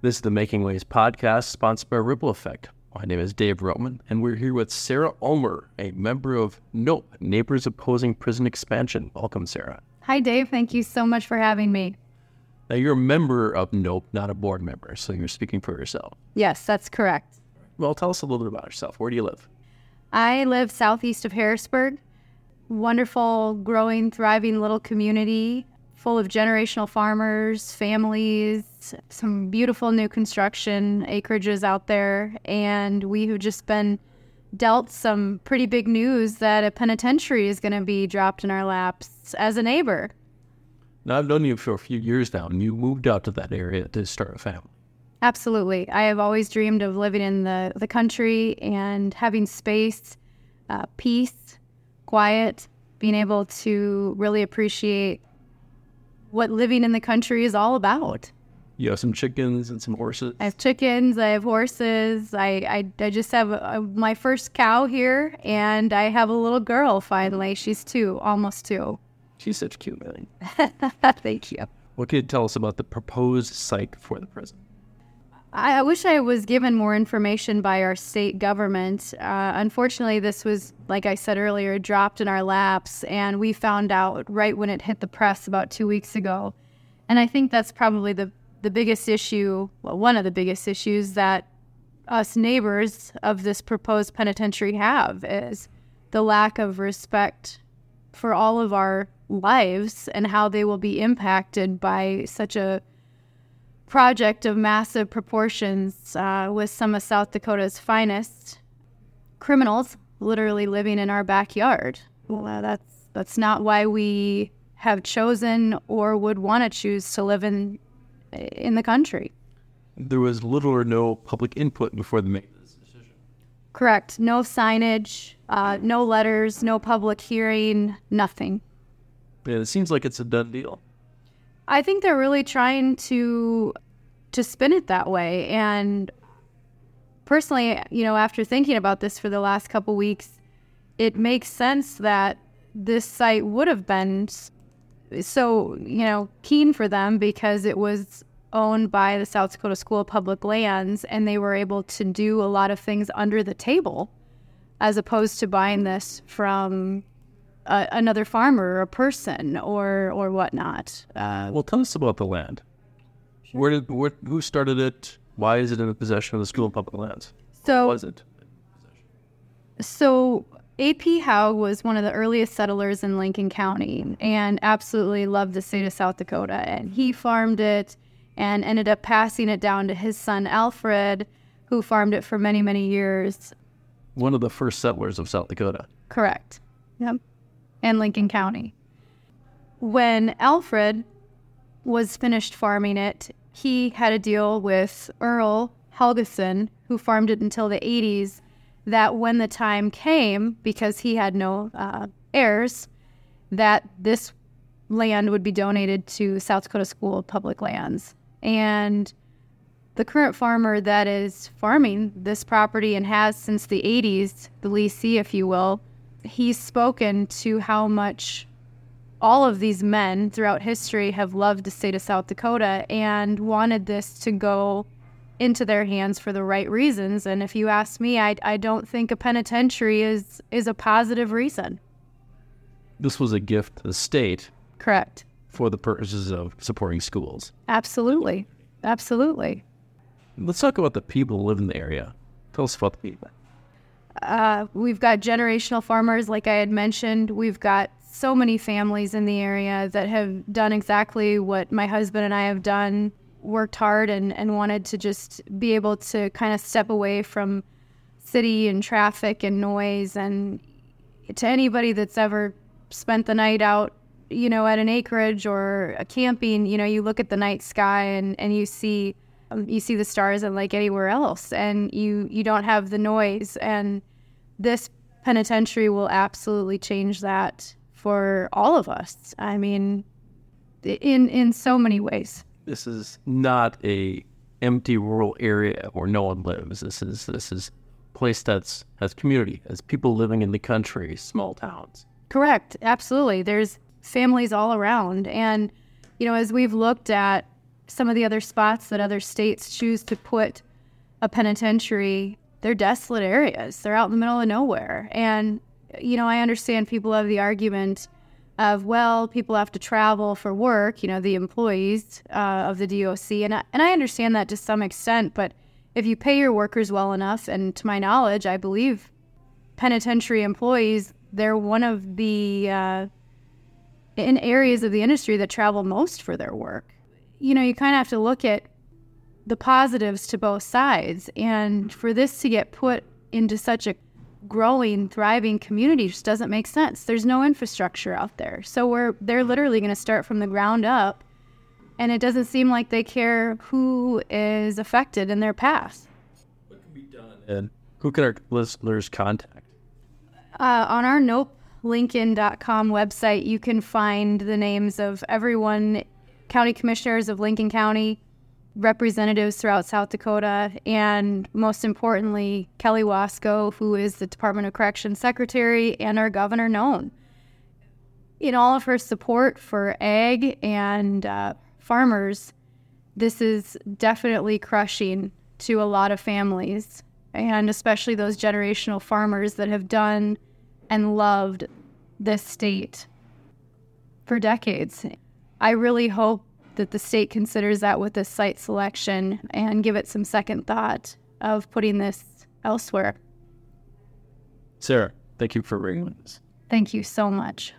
This is the Making Waves podcast, sponsored by Ripple Effect. My name is Dave Roman, and we're here with Sarah Ulmer, a member of NOPE, Neighbors Opposing Prison Expansion. Welcome, Sarah. Hi, Dave. Thank you so much for having me. Now, you're a member of NOPE, not a board member, so you're speaking for yourself. Yes, that's correct. Well, tell us a little bit about yourself. Where do you live? I live southeast of Harrisburg. Wonderful, growing, thriving little community full of generational farmers, families, some beautiful new construction acreages out there. And we have just been dealt some pretty big news that a penitentiary is going to be dropped in our laps as a neighbor. Now, I've known you for a few years now, and you moved out to that area to start a family. Absolutely. I have always dreamed of living in the, the country and having space, uh, peace, quiet, being able to really appreciate what living in the country is all about. You have some chickens and some horses. I have chickens. I have horses. I I, I just have a, my first cow here, and I have a little girl. Finally, she's two, almost two. She's such a cute, man. Thank you. What can you tell us about the proposed site for the prison? I, I wish I was given more information by our state government. Uh, unfortunately, this was, like I said earlier, dropped in our laps, and we found out right when it hit the press about two weeks ago. And I think that's probably the, the biggest issue, well, one of the biggest issues that us neighbors of this proposed penitentiary have is the lack of respect for all of our lives and how they will be impacted by such a project of massive proportions uh, with some of South Dakota's finest criminals literally living in our backyard. Well, that's that's not why we have chosen or would want to choose to live in in the country. There was little or no public input before they made this decision. Correct. No signage, uh, no letters, no public hearing, nothing. Yeah, it seems like it's a done deal. I think they're really trying to to spin it that way. And personally, you know, after thinking about this for the last couple weeks, it makes sense that this site would have been so, you know, keen for them because it was owned by the South Dakota School of Public Lands and they were able to do a lot of things under the table as opposed to buying this from another farmer or a person or or whatnot. Uh, well, tell us about the land. Sure. Where did where, who started it? Why is it in the possession of the School of Public Lands? So was it? So A.P. Howe was one of the earliest settlers in Lincoln County and absolutely loved the state of South Dakota. And he farmed it and ended up passing it down to his son Alfred, who farmed it for many, many years. One of the first settlers of South Dakota. Correct. Yep. And Lincoln County. When Alfred was finished farming it, he had a deal with Earl Helgeson, who farmed it until the 80s, that when the time came, because he had no uh, heirs, that this land would be donated to South Dakota School of Public Lands. And the current farmer that is farming this property and has since the 80s, the leasee, if you will, he's spoken to how much all of these men throughout history have loved the state of South Dakota and wanted this to go into their hands for the right reasons. And if you ask me, I, I don't think a penitentiary is is a positive reason. This was a gift to the state. Correct. For the purposes of supporting schools. Absolutely. Absolutely. Let's talk about the people who live in the area. Tell us about the people. Uh, we've got generational farmers, like I had mentioned. We've got so many families in the area that have done exactly what my husband and I have done worked hard and, and wanted to just be able to kind of step away from city and traffic and noise. And to anybody that's ever spent the night out, you know, at an acreage or a camping, you know, you look at the night sky and, and you see um, you see the stars unlike anywhere else and you you don't have the noise and this penitentiary will absolutely change that for all of us. I mean, in in so many ways. This is not a empty rural area where no one lives. This is this is a place that's has community, has people living in the country, small towns. Correct. Absolutely. There's families all around, and you know, as we've looked at some of the other spots that other states choose to put a penitentiary, they're desolate areas. They're out in the middle of nowhere. And, you know, I understand people have the argument of, well, people have to travel for work, you know, the employees uh, of the DOC. And I, and I understand that to some extent, but if you pay your workers well enough, and to my knowledge, I believe penitentiary employees, they're one of the uh, in areas of the industry that travel most for their work. You know, you kind of have to look at the positives to both sides. And for this to get put into such a growing, thriving community just doesn't make sense. There's no infrastructure out there. So we're they're literally going to start from the ground up and it doesn't seem like they care who is affected in their path. What can be done? And who can our listeners contact? Uh, on our nopelincoln.com website, you can find the names of everyone, county commissioners of Lincoln County, representatives throughout South Dakota, and most importantly, Kellie Wasko, who is the Department of Corrections Secretary and our Governor Noem. In all of her support for ag and uh, farmers, this is definitely crushing to a lot of families, and especially those generational farmers that have done and loved this state for decades. I really hope that the state considers that with this site selection and give it some second thought of putting this elsewhere. Sarah, thank you for bringing this. Thank you so much.